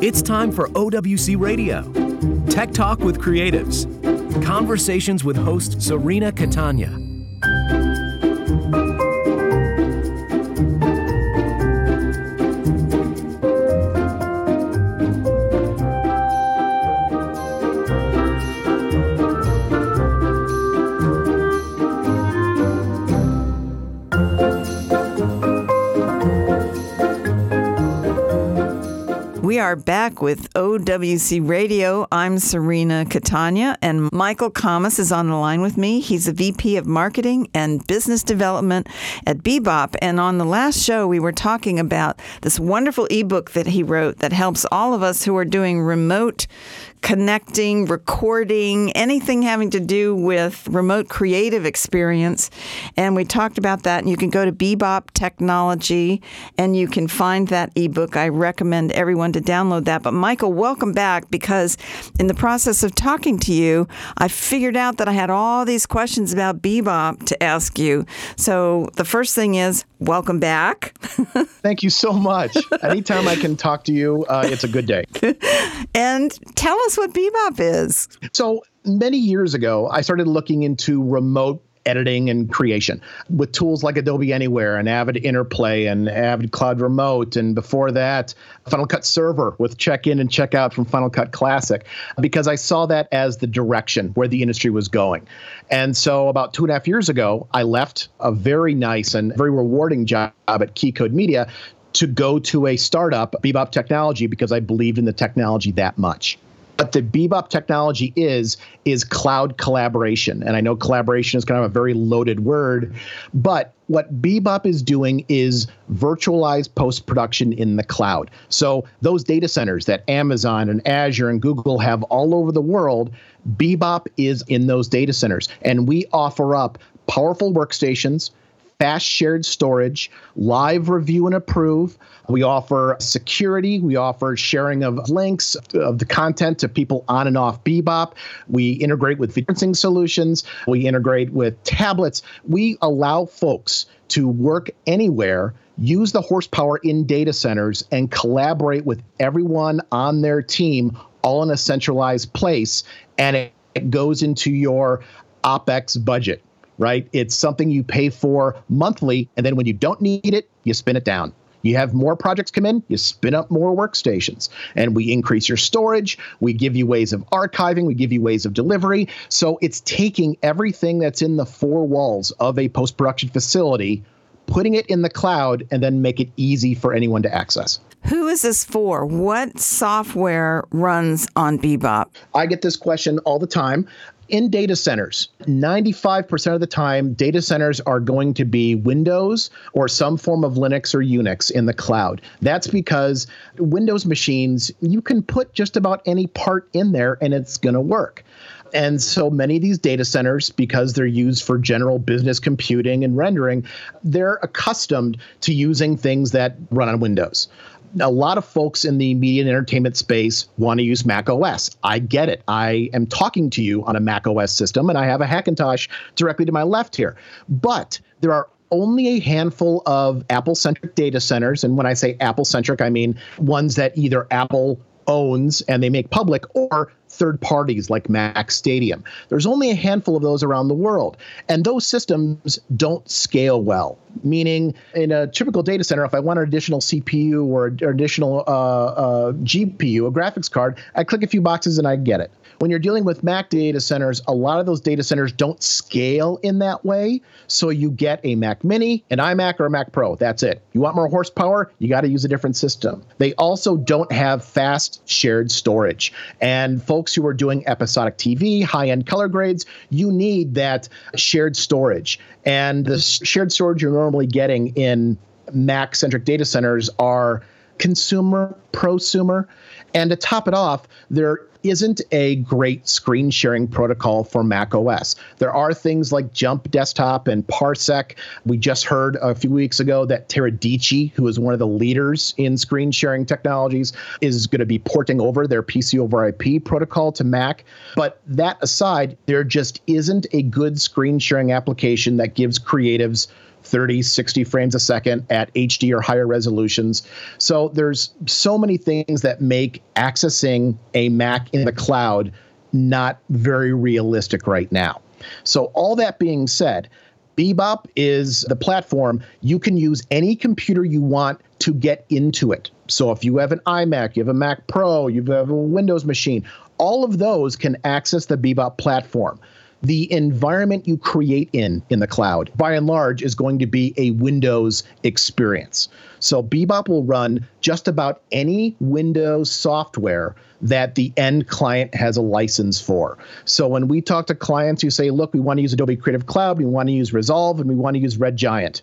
It's time for OWC Radio. Tech Talk with Creatives. Conversations with host Serena Catania. Are back with OWC Radio. I'm Serena Catania, and Michael Kammes is on the line with me. He's a VP of Marketing and Business Development at Bebop. And on the last show, we were talking about this wonderful ebook that he wrote that helps all of us who are doing remote connecting, recording, anything having to do with remote creative experience. And we talked about that. And you can go to Bebop Technology and you can find that ebook. I recommend everyone to download that. But Michael, welcome back because in the process of talking to you, I figured out that I had all these questions about Bebop to ask you. So the first thing is, welcome back. Thank you so much. Anytime I can talk to you, uh, it's a good day. and tell us what Bebop is. So many years ago, I started looking into remote editing and creation with tools like Adobe Anywhere and Avid Interplay and Avid Cloud Remote. And before that, Final Cut Server with check in and check out from Final Cut Classic, because I saw that as the direction where the industry was going. And so about two and a half years ago, I left a very nice and very rewarding job at Keycode Media to go to a startup, Bebop Technology, because I believed in the technology that much what the bebop technology is is cloud collaboration. And i know collaboration is kind of a very loaded word but what bebop is doing is virtualized post production in the cloud. So those data centers that amazon and azure and google have all over the world bebop is in those data centers. And we offer up powerful workstations fast shared storage, live review and approve. We offer security. We offer sharing of links of the content to people on and off Bebop. We integrate with conferencing solutions. We integrate with tablets. We allow folks to work anywhere use the horsepower in data centers and collaborate with everyone on their team all in a centralized place and it goes into your opex budget right? It's something you pay for monthly, and then when you don't need it, you spin it down. You have more projects come in, you spin up more workstations, and we increase your storage. We give you ways of archiving, we give you ways of delivery. So it's taking everything that's in the four walls of a post production facility, putting it in the cloud, and then make it easy for anyone to access. Who is this for? What software runs on Bebop? I get this question all the time in data centers, 95% of the time, data centers are going to be Windows or some form of Linux or Unix in the cloud. That's because Windows machines, you can put just about any part in there and it's going to work. And so many of these data centers, because they're used for general business computing and rendering, they're accustomed to using things that run on Windows a lot of folks in the media and entertainment space want to use Mac OS. I get it. I am talking to you on a Mac OS system, and I have a Hackintosh directly to my left here. But there are only a handful of Apple centric data centers. And when I say Apple centric, I mean ones that either Apple owns and they make public or third parties like Mac Stadium. There's only a handful of those around the world. And those systems don't scale well. Meaning, in a typical data center, if I want an additional CPU or, additional uh, uh, GPU, a graphics card, I click a few boxes and I get it. When you're dealing with Mac data centers, a lot of those data centers don't scale in that way. So you get a Mac Mini, an iMac, or a Mac Pro. That's it. You want more horsepower? You got to use a different system. They also don't have fast shared storage. And folks who are doing episodic TV, high end color grades, you need that shared storage. And the shared storage you're normally getting in Mac centric data centers are consumer, prosumer. And to top it off, there isn't a great screen sharing protocol for Mac OS. There are things like Jump Desktop and Parsec. We just heard a few weeks ago that Teradici, who is one of the leaders in screen sharing technologies, is going to be porting over their PC over IP protocol to Mac. But that aside, there just isn't a good screen sharing application that gives creatives 30, 60 frames a second at HD or higher resolutions. So there's so many things that make accessing a Mac in the cloud not very realistic right now. So, all that being said, Bebop is the platform. You can use any computer you want to get into it. So, if you have an iMac, you have a Mac Pro, you have a Windows machine, all of those can access the Bebop platform the environment you create in in the cloud by and large is going to be a windows experience. So bebop will run just about any windows software that the end client has a license for. So when we talk to clients who say look we want to use adobe creative cloud we want to use resolve and we want to use red giant.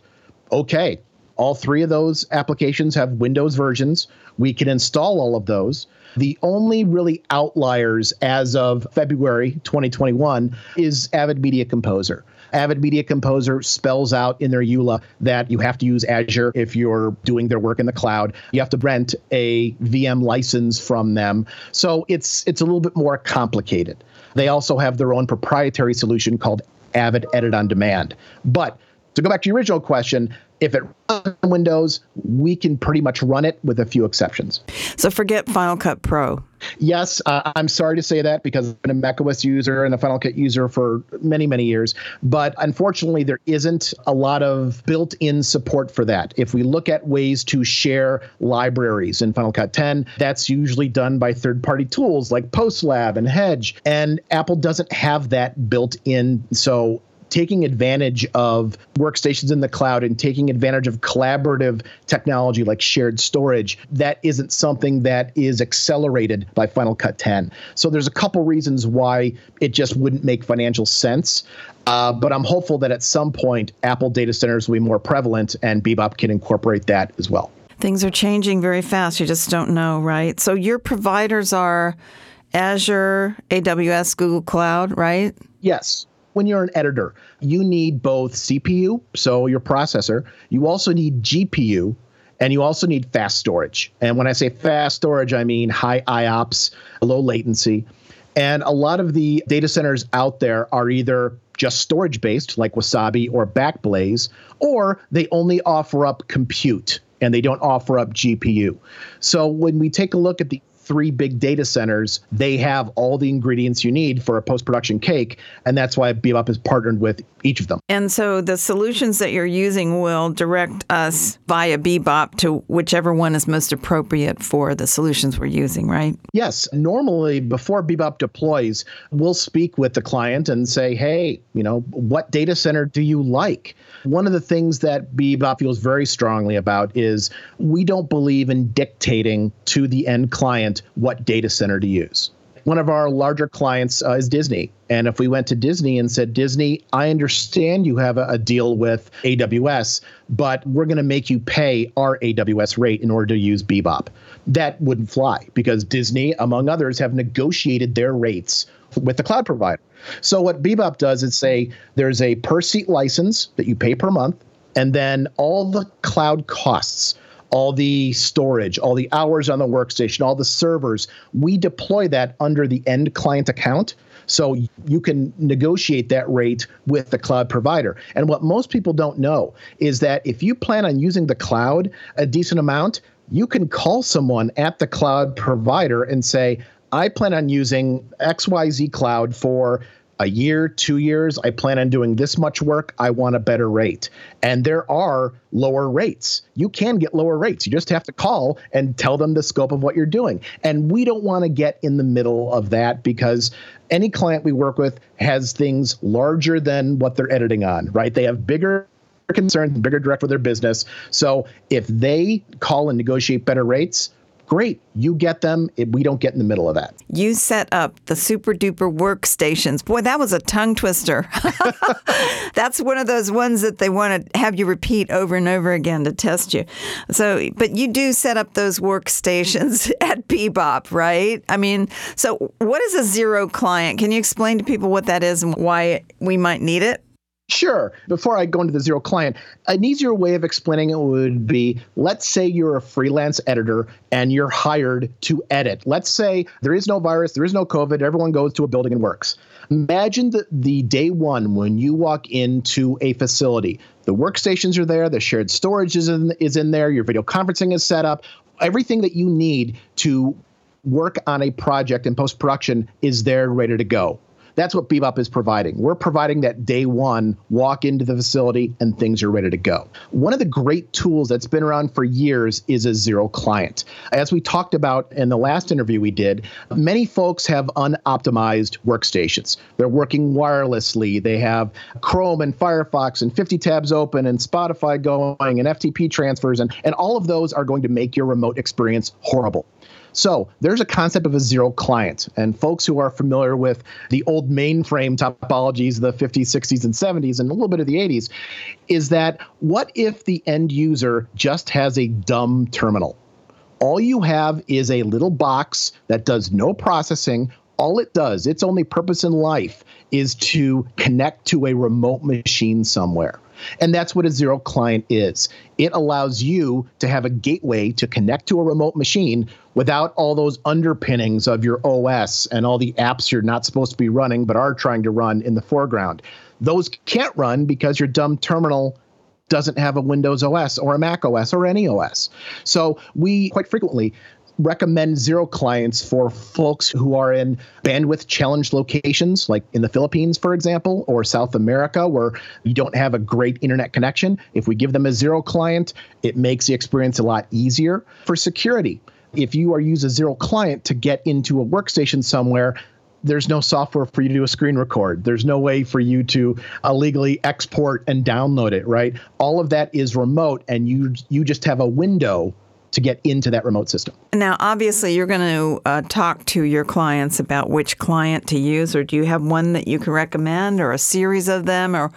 Okay all three of those applications have windows versions. We can install all of those the only really outliers as of February 2021 is Avid Media Composer. Avid Media Composer spells out in their EULA that you have to use Azure if you're doing their work in the cloud. You have to rent a VM license from them. So it's it's a little bit more complicated. They also have their own proprietary solution called Avid Edit on Demand. But to go back to your original question, if it runs on Windows, we can pretty much run it with a few exceptions. So forget Final Cut Pro. Yes, uh, I'm sorry to say that because I've been a macOS user and a Final Cut user for many, many years. But unfortunately, there isn't a lot of built in support for that. If we look at ways to share libraries in Final Cut 10, that's usually done by third party tools like PostLab and Hedge. And Apple doesn't have that built in. So taking advantage of workstations in the cloud and taking advantage of collaborative technology like shared storage, that isn't something that is accelerated by Final Cut 10. So there's a couple reasons why it just wouldn't make financial sense. Uh, but I'm hopeful that at some point Apple data centers will be more prevalent and Bebop can incorporate that as well. Things are changing very fast. You just don't know, right? So your providers are Azure, AWS, Google Cloud, right? Yes when you're an editor, you need both CPU, so your processor, you also need GPU, and you also need fast storage. And when I say fast storage, I mean high IOPS, low latency. And a lot of the data centers out there are either just storage based, like Wasabi or Backblaze, or they only offer up compute and they don't offer up GPU. So when we take a look at the three big data centers, they have all the ingredients you need for a post production cake. And that's why Bebop is partnered with each of them. And so the solutions that you're using will direct us via Bebop to whichever one is most appropriate for the solutions we're using, right? Yes. Normally, before Bebop deploys, we'll speak with the client and say, hey, you know, what data center do you like? One of the things that Bebop feels very strongly about is we don't believe in dictating to the end client what data center to use. One of our larger clients uh, is Disney. And if we went to Disney and said, Disney, I understand you have a, a deal with AWS, but we're going to make you pay our AWS rate in order to use Bebop, that wouldn't fly because Disney, among others, have negotiated their rates with the cloud provider. So what Bebop does is say there's a per seat license that you pay per month, and then all the cloud costs, all the storage, all the hours on the workstation, all the servers, we deploy that under the end client account. So you can negotiate that rate with the cloud provider. And what most people don't know is that if you plan on using the cloud a decent amount, you can call someone at the cloud provider and say, I plan on using XYZ Cloud for a year, two years. I plan on doing this much work. I want a better rate. And there are lower rates. You can get lower rates. You just have to call and tell them the scope of what you're doing. And we don't want to get in the middle of that because any client we work with has things larger than what they're editing on, right? They have bigger concerns, bigger direct with their business. So if they call and negotiate better rates, great. You get them. We don't get in the middle of that. You set up the super duper workstations. Boy, that was a tongue twister. That's one of those ones that they want to have you repeat over and over again to test you. So, but you do set up those workstations at Bebop, right? I mean, so what is a zero client? Can you explain to people what that is and why we might need it? Sure. Before I go into the zero client, an easier way of explaining it would be let's say you're a freelance editor and you're hired to edit. Let's say there is no virus, there is no COVID, everyone goes to a building and works. Imagine the, the day one when you walk into a facility. The workstations are there, the shared storage is in, is in there, your video conferencing is set up. Everything that you need to work on a project in post production is there ready to go. That's what Bebop is providing. We're providing that day one walk into the facility and things are ready to go. One of the great tools that's been around for years is a zero client. As we talked about in the last interview we did, many folks have unoptimized workstations. They're working wirelessly. They have Chrome and Firefox and 50 tabs open and Spotify going and FTP transfers, and, and all of those are going to make your remote experience horrible. So there's a concept of a zero client. And folks who are familiar with the old mainframe topologies, of the 50s, 60s, and 70s, and a little bit of the 80s, is that what if the end user just has a dumb terminal? All you have is a little box that does no processing. All it does, its only purpose in life, is to connect to a remote machine somewhere. And that's what a zero client is. It allows you to have a gateway to connect to a remote machine without all those underpinnings of your OS and all the apps you're not supposed to be running but are trying to run in the foreground. Those can't run because your dumb terminal doesn't have a Windows OS or a Mac OS or any OS. So we quite frequently recommend zero clients for folks who are in bandwidth challenged locations, like in the Philippines, for example, or South America, where you don't have a great internet connection. If we give them a zero client, it makes the experience a lot easier. For security, if you are use a zero client to get into a workstation somewhere, there's no software for you to do a screen record. There's no way for you to illegally export and download it, right? All of that is remote and you you just have a window to get into that remote system. Now, obviously, you're going to uh, talk to your clients about which client to use, or do you have one that you can recommend, or a series of them, or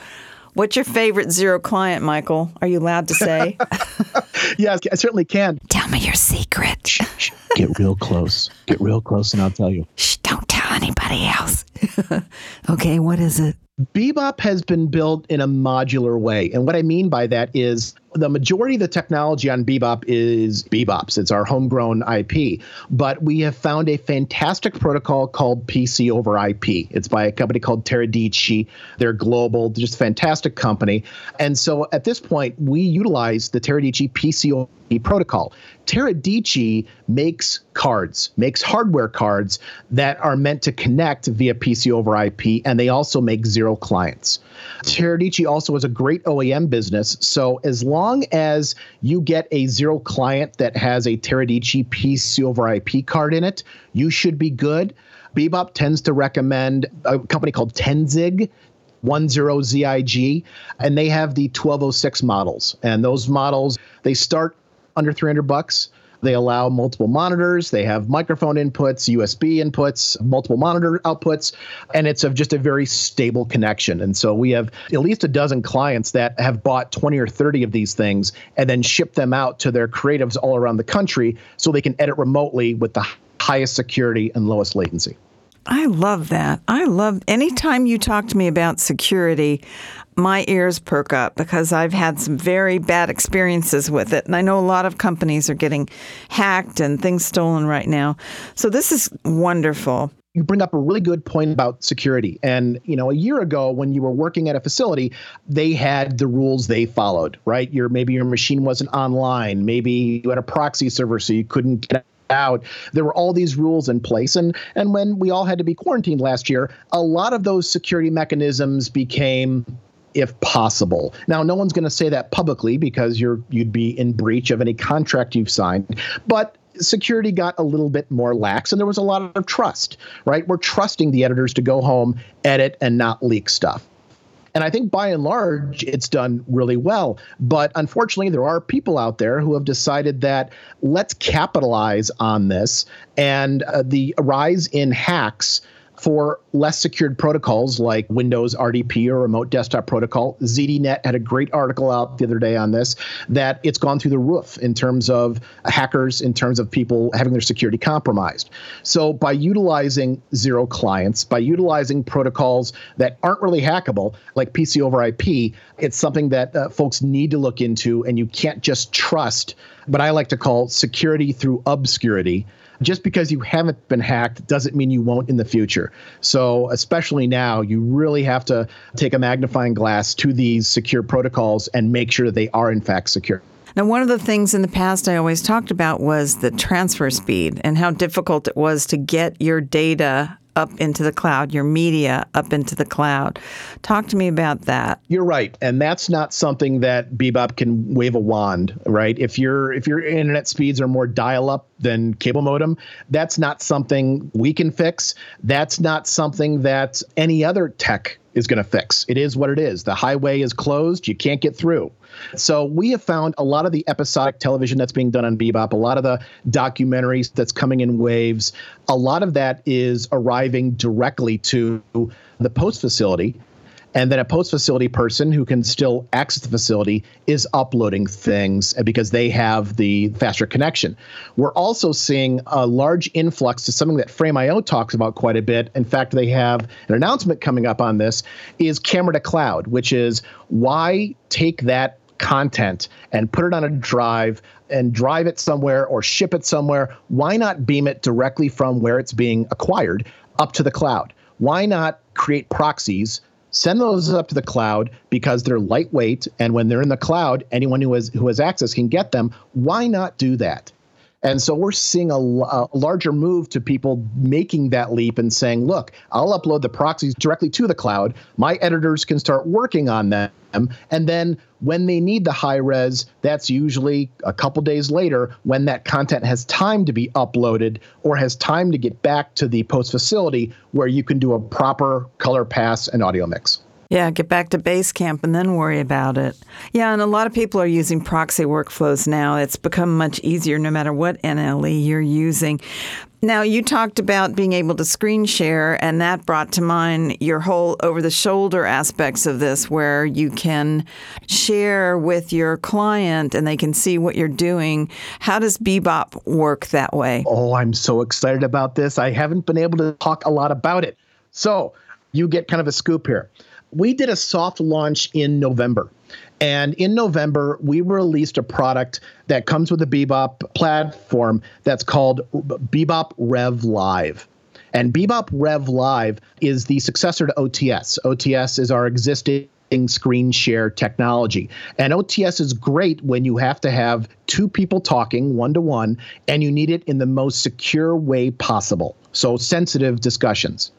what's your favorite zero client, Michael? Are you allowed to say? yes, I certainly can. Tell me your secret. Shh, shh. Get real close. Get real close, and I'll tell you. Shh, don't tell anybody else. okay, what is it? Bebop has been built in a modular way. And what I mean by that is the majority of the technology on Bebop is Bebop's. It's our homegrown IP. But we have found a fantastic protocol called PC over IP. It's by a company called Teradici. They're global, just fantastic company. And so at this point, we utilize the Teradici PC over IP protocol. Teradici makes cards, makes hardware cards that are meant to connect via PC over IP, and they also make zero clients. Teradici also has a great OEM business. So as long as you get a zero client that has a Teradici PC over IP card in it, you should be good. Bebop tends to recommend a company called Tenzig. 10ZIG, and they have the 1206 models. And those models, they start under 300 bucks. They allow multiple monitors. They have microphone inputs, USB inputs, multiple monitor outputs, and it's of just a very stable connection. And so we have at least a dozen clients that have bought 20 or 30 of these things and then ship them out to their creatives all around the country so they can edit remotely with the highest security and lowest latency. I love that. I love anytime you talk to me about security, my ears perk up because I've had some very bad experiences with it. And I know a lot of companies are getting hacked and things stolen right now. So this is wonderful. You bring up a really good point about security. And, you know, a year ago when you were working at a facility, they had the rules they followed, right? Your maybe your machine wasn't online, maybe you had a proxy server so you couldn't get out. There were all these rules in place. And and when we all had to be quarantined last year, a lot of those security mechanisms became if possible. Now, no one's going to say that publicly because you're you'd be in breach of any contract you've signed, but security got a little bit more lax and there was a lot of trust, right? We're trusting the editors to go home, edit and not leak stuff. And I think by and large, it's done really well. But unfortunately, there are people out there who have decided that let's capitalize on this. And uh, the rise in hacks for less secured protocols like Windows RDP or Remote Desktop Protocol. ZDNet had a great article out the other day on this that it's gone through the roof in terms of hackers, in terms of people having their security compromised. So by utilizing zero clients, by utilizing protocols that aren't really hackable, like PC over IP, it's something that uh, folks need to look into, and you can't just trust what I like to call security through obscurity just because you haven't been hacked doesn't mean you won't in the future. So, especially now, you really have to take a magnifying glass to these secure protocols and make sure that they are, in fact, secure. Now, one of the things in the past I always talked about was the transfer speed and how difficult it was to get your data up into the cloud, your media up into the cloud. Talk to me about that. You're right, and that's not something that Bebop can wave a wand, right? If your if your internet speeds are more dial-up than cable modem, that's not something we can fix. That's not something that any other tech is going to fix. It is what it is. The highway is closed, you can't get through. So we have found a lot of the episodic television that's being done on Bebop, a lot of the documentaries that's coming in waves, a lot of that is arriving directly to the post facility and then a post facility person who can still access the facility is uploading things because they have the faster connection. We're also seeing a large influx to something that Frame.io talks about quite a bit. In fact, they have an announcement coming up on this is camera to cloud, which is why take that content and put it on a drive and drive it somewhere or ship it somewhere, why not beam it directly from where it's being acquired up to the cloud? Why not create proxies? Send those up to the cloud because they're lightweight, and when they're in the cloud, anyone who has who has access can get them. Why not do that? And so we're seeing a, a, larger move to people making that leap and saying, look, I'll upload the proxies directly to the cloud. My editors can start working on them. And then when they need the high res, that's usually a couple days later when that content has time to be uploaded or has time to get back to the post facility where you can do a proper color pass and audio mix. Yeah, get back to base camp and then worry about it. Yeah, and a lot of people are using proxy workflows now. It's become much easier no matter what NLE you're using. Now, you talked about being able to screen share, and that brought to mind your whole over the shoulder aspects of this, where you can share with your client and they can see what you're doing. How does Bebop work that way? Oh, I'm so excited about this. I haven't been able to talk a lot about it. So, you get kind of a scoop here we did a soft launch in November. And in November, we released a product that comes with a Bebop platform that's called Bebop Rev Live. And Bebop Rev Live is the successor to OTS. OTS is our existing screen share technology. And OTS is great when you have to have two people talking one to one and you need it in the most secure way possible. So, sensitive discussions.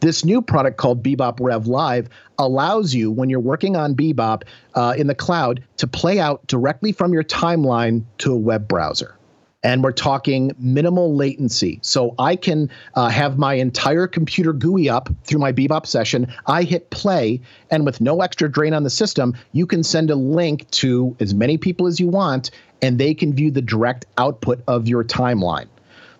This new product called Bebop Rev Live allows you, when you're working on Bebop uh, in the cloud, to play out directly from your timeline to a web browser and we're talking minimal latency. So I can uh, have my entire computer GUI up through my Bebop session. I hit play, and with no extra drain on the system, you can send a link to as many people as you want, and they can view the direct output of your timeline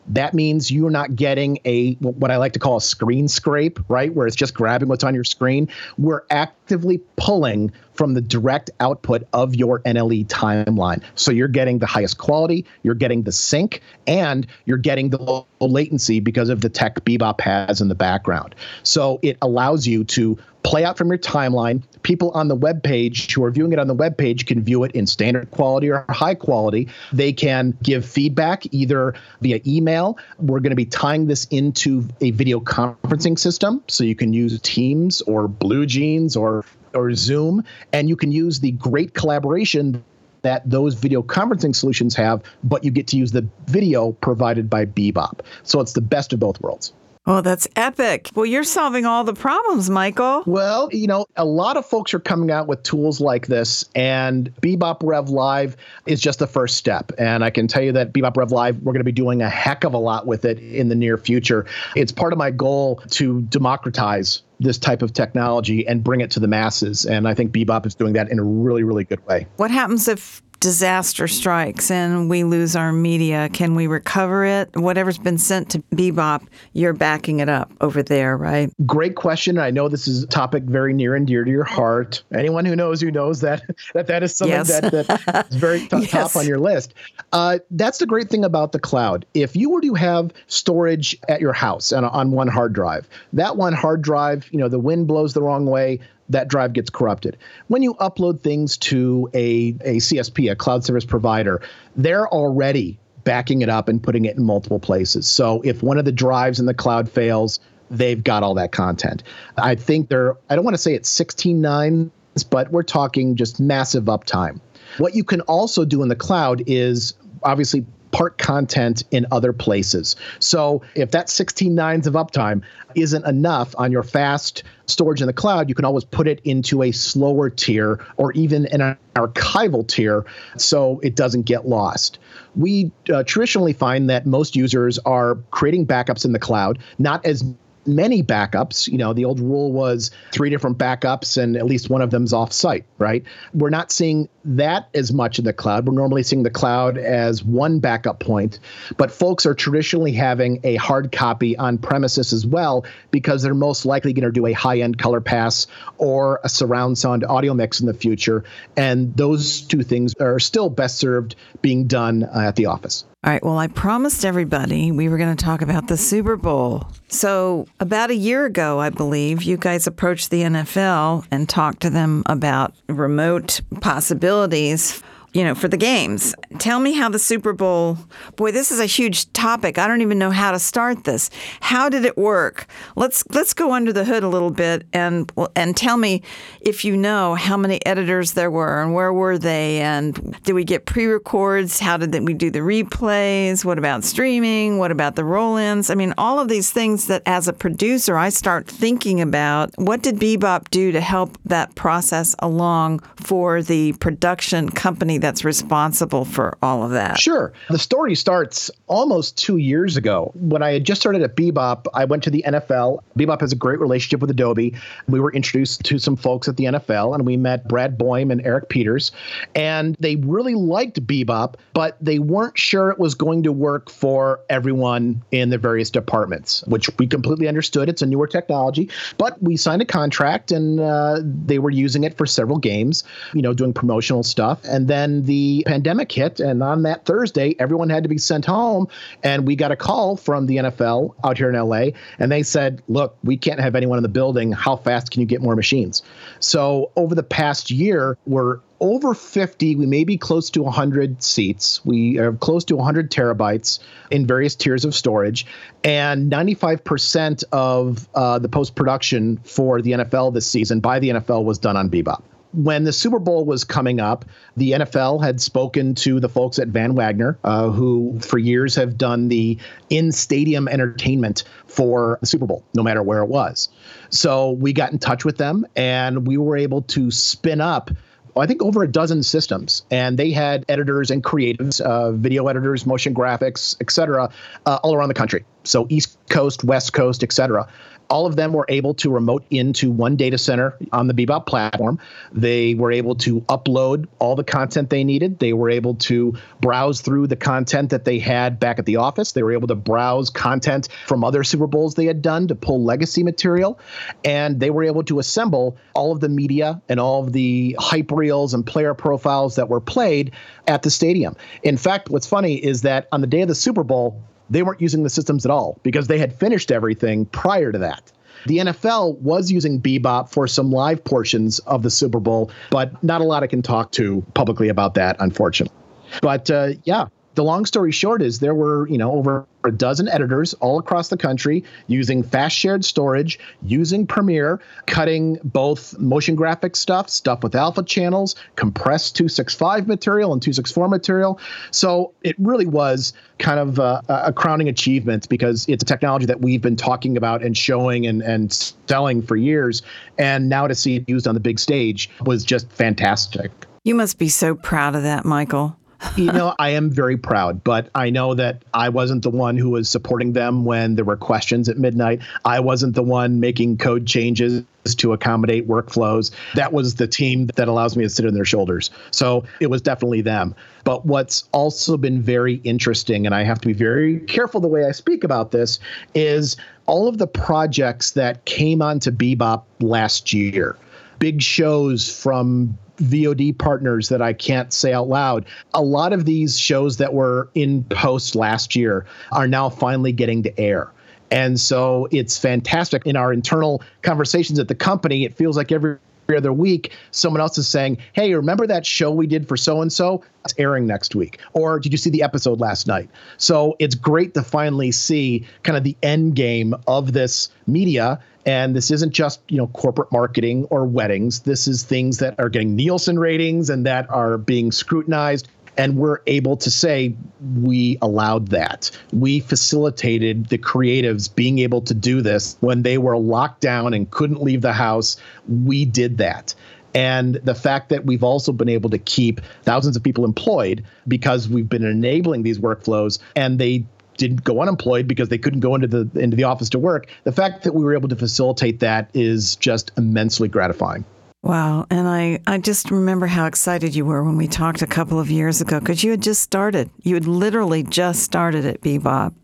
that means you're not getting a what I like to call a screen scrape, right? Where it's just grabbing what's on your screen. We're actively pulling from the direct output of your NLE timeline. So you're getting the highest quality, you're getting the sync, and you're getting the low latency because of the tech Bebop has in the background. So it allows you to play out from your timeline. People on the web page who are viewing it on the web page can view it in standard quality or high quality. They can give feedback either via email. We're going to be tying this into a video conferencing system, so you can use Teams or BlueJeans or or Zoom, and you can use the great collaboration that those video conferencing solutions have, but you get to use the video provided by Bebop. So it's the best of both worlds. Oh, that's epic. Well, you're solving all the problems, Michael. Well, you know, a lot of folks are coming out with tools like this, and Bebop Rev Live is just the first step. And I can tell you that Bebop Rev Live, we're going to be doing a heck of a lot with it in the near future. It's part of my goal to democratize this type of technology and bring it to the masses. And I think Bebop is doing that in a really, really good way. What happens if disaster strikes and we lose our media, can we recover it? Whatever's been sent to Bebop, you're backing it up over there, right? Great question. I know this is a topic very near and dear to your heart. Anyone who knows you knows that that, that is something yes. that, that is very t- yes. top on your list. Uh, that's the great thing about the cloud. If you were to have storage at your house and on one hard drive, that one hard drive, you know, the wind blows the wrong way, that drive gets corrupted. When you upload things to a, a CSP, a cloud service provider, they're already backing it up and putting it in multiple places. So if one of the drives in the cloud fails, they've got all that content. I think they're, I don't want to say it's 16 nines, but we're talking just massive uptime. What you can also do in the cloud is obviously park content in other places. So if that 16 nines of uptime isn't enough on your fast storage in the cloud, you can always put it into a slower tier or even an archival tier so it doesn't get lost. We uh, traditionally find that most users are creating backups in the cloud, not as many backups. You know, the old rule was three different backups and at least one of them's off site, right? We're not seeing that as much in the cloud. We're normally seeing the cloud as one backup point, but folks are traditionally having a hard copy on premises as well because they're most likely going to do a high end color pass or a surround sound audio mix in the future. And those two things are still best served being done uh, at the office. All right. Well, I promised everybody we were going to talk about the Super Bowl. So, about a year ago, I believe, you guys approached the NFL and talked to them about remote possibilities you know, for the games. Tell me how the Super Bowl, boy, this is a huge topic. I don't even know how to start this. How did it work? Let's let's go under the hood a little bit and and tell me if you know how many editors there were and where were they and did we get pre-records? How did we do the replays? What about streaming? What about the roll-ins? I mean, all of these things that as a producer I start thinking about. What did Bebop do to help that process along for the production company that's responsible for all of that? Sure. The story starts almost two years ago. When I had just started at Bebop, I went to the NFL. Bebop has a great relationship with Adobe. We were introduced to some folks at the NFL, and we met Brad Boehm and Eric Peters. And they really liked Bebop, but they weren't sure it was going to work for everyone in the various departments, which we completely understood. It's a newer technology, but we signed a contract and uh, they were using it for several games, you know, doing promotional stuff. And then the pandemic hit, and on that Thursday, everyone had to be sent home. And we got a call from the NFL out here in LA, and they said, Look, we can't have anyone in the building. How fast can you get more machines? So over the past year, we're over 50, we may be close to 100 seats. We are close to 100 terabytes in various tiers of storage. And 95% of uh, the post production for the NFL this season by the NFL was done on Bebop when the Super Bowl was coming up, the NFL had spoken to the folks at Van Wagner, uh, who for years have done the in stadium entertainment for the Super Bowl, no matter where it was. So we got in touch with them and we were able to spin up. I think over a dozen systems, and they had editors and creatives, uh, video editors, motion graphics, et cetera, uh, all around the country. So East Coast, West Coast, et cetera all of them were able to remote into one data center on the Bebop platform. They were able to upload all the content they needed. They were able to browse through the content that they had back at the office. They were able to browse content from other Super Bowls they had done to pull legacy material. And they were able to assemble all of the media and all of the hype reels and player profiles that were played at the stadium. In fact, what's funny is that on the day of the Super Bowl, they weren't using the systems at all because they had finished everything prior to that. The NFL was using Bebop for some live portions of the Super Bowl, but not a lot I can talk to publicly about that, unfortunately. But uh, yeah, the long story short is there were, you know, over a dozen editors all across the country using fast shared storage, using Premiere, cutting both motion graphic stuff, stuff with alpha channels, compressed 265 material and 264 material. So it really was kind of a, a crowning achievement because it's a technology that we've been talking about and showing and, and selling for years. And now to see it used on the big stage was just fantastic. You must be so proud of that, Michael. You know, I am very proud, but I know that I wasn't the one who was supporting them when there were questions at midnight. I wasn't the one making code changes to accommodate workflows. That was the team that allows me to sit on their shoulders. So it was definitely them. But what's also been very interesting, and I have to be very careful the way I speak about this, is all of the projects that came onto Bebop last year. Big shows from VOD partners that I can't say out loud. A lot of these shows that were in post last year are now finally getting to air. And so it's fantastic in our internal conversations at the company. It feels like every other week, someone else is saying, Hey, remember that show we did for so and so? It's airing next week. Or did you see the episode last night? So it's great to finally see kind of the end game of this media and this isn't just, you know, corporate marketing or weddings. This is things that are getting Nielsen ratings and that are being scrutinized. And we're able to say we allowed that. We facilitated the creatives being able to do this when they were locked down and couldn't leave the house. We did that. And the fact that we've also been able to keep thousands of people employed because we've been enabling these workflows and they didn't go unemployed because they couldn't go into the into the office to work. The fact that we were able to facilitate that is just immensely gratifying. Wow. And I, I just remember how excited you were when we talked a couple of years ago because you had just started. You had literally just started at Bebop.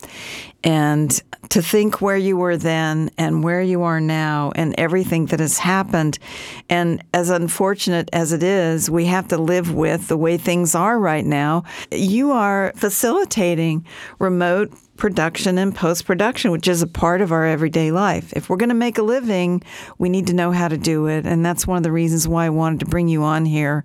And to think where you were then and where you are now and everything that has happened. And as unfortunate as it is, we have to live with the way things are right now. You are facilitating remote production and post production, which is a part of our everyday life. If we're going to make a living, we need to know how to do it. And that's one of the reasons why I wanted to bring you on here,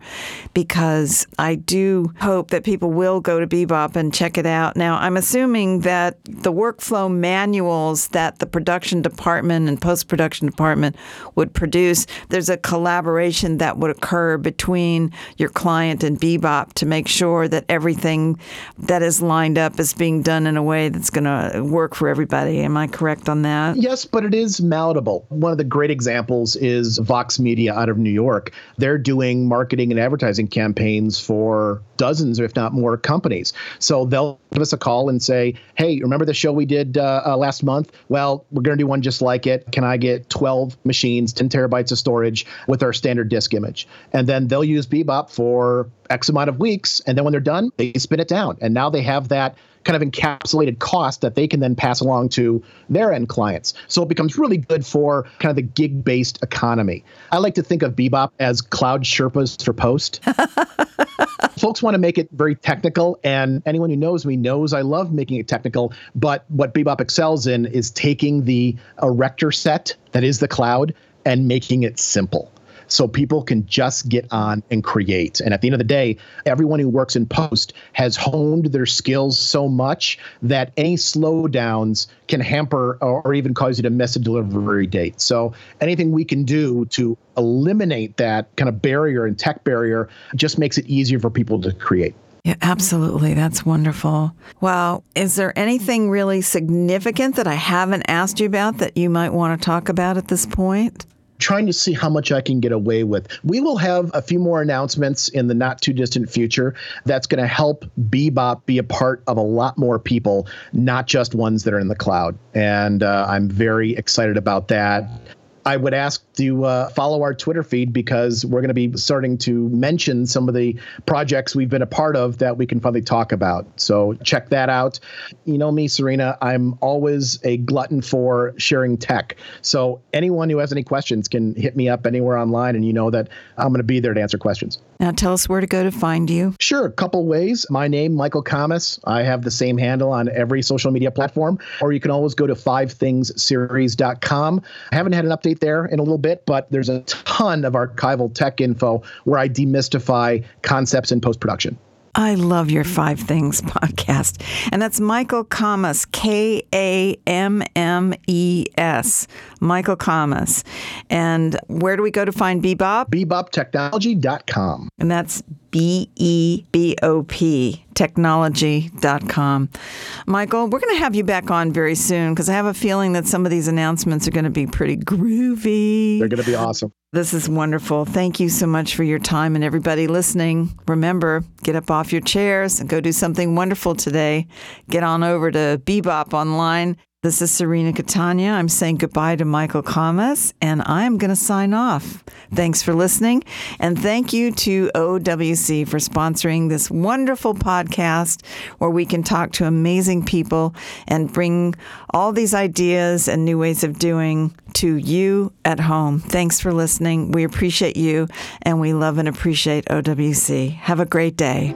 because I do hope that people will go to Bebop and check it out. Now, I'm assuming that the workflow manuals that the production department and post production department would produce, there's a collaboration that would occur between your client and Bebop to make sure that everything that is lined up is being done in a way that it's going to work for everybody. Am I correct on that? Yes, but it is malleable. One of the great examples is Vox Media out of New York. They're doing marketing and advertising campaigns for dozens, if not more, companies. So they'll give us a call and say, "Hey, remember the show we did uh, uh, last month? Well, we're going to do one just like it. Can I get 12 machines, 10 terabytes of storage with our standard disk image?" And then they'll use Bebop for X amount of weeks, and then when they're done, they spin it down, and now they have that kind of encapsulated cost that they can then pass along to their end clients. So it becomes really good for kind of the gig based economy. I like to think of Bebop as cloud Sherpas for post. Folks want to make it very technical, and anyone who knows me knows I love making it technical. But what Bebop excels in is taking the erector set that is the cloud and making it simple so people can just get on and create. And at the end of the day, everyone who works in post has honed their skills so much that any slowdowns can hamper or even cause you to miss a delivery date. So anything we can do to eliminate that kind of barrier and tech barrier just makes it easier for people to create. Yeah, absolutely. That's wonderful. Well, is there anything really significant that I haven't asked you about that you might want to talk about at this point? Trying to see how much I can get away with. We will have a few more announcements in the not too distant future that's going to help Bebop be a part of a lot more people, not just ones that are in the cloud. And uh, I'm very excited about that. I would ask you to uh, follow our Twitter feed because we're going to be starting to mention some of the projects we've been a part of that we can finally talk about. So check that out. You know me, Serena, I'm always a glutton for sharing tech. So anyone who has any questions can hit me up anywhere online, and you know that I'm going to be there to answer questions. Now tell us where to go to find you. Sure, a couple ways. My name, Michael Kammes. I have the same handle on every social media platform, or you can always go to fivethingsseries.com. I haven't had an update there in a little bit, but there's a ton of archival tech info where I demystify concepts in post production. I love your Five Things podcast. And that's Michael Kammes, K A M M E S. Michael Kammes. And where do we go to find Bebop? BebopTechnology.com. And that's B E B O P technology.com. Michael, we're going to have you back on very soon because I have a feeling that some of these announcements are going to be pretty groovy. They're going to be awesome. This is wonderful. Thank you so much for your time and everybody listening. Remember, get up off your chairs and go do something wonderful today. Get on over to Bebop online this is Serena Catania. I'm saying goodbye to Michael Kammes, and I'm going to sign off. Thanks for listening, and thank you to OWC for sponsoring this wonderful podcast where we can talk to amazing people and bring all these ideas and new ways of doing to you at home. Thanks for listening. We appreciate you, and we love and appreciate OWC. Have a great day.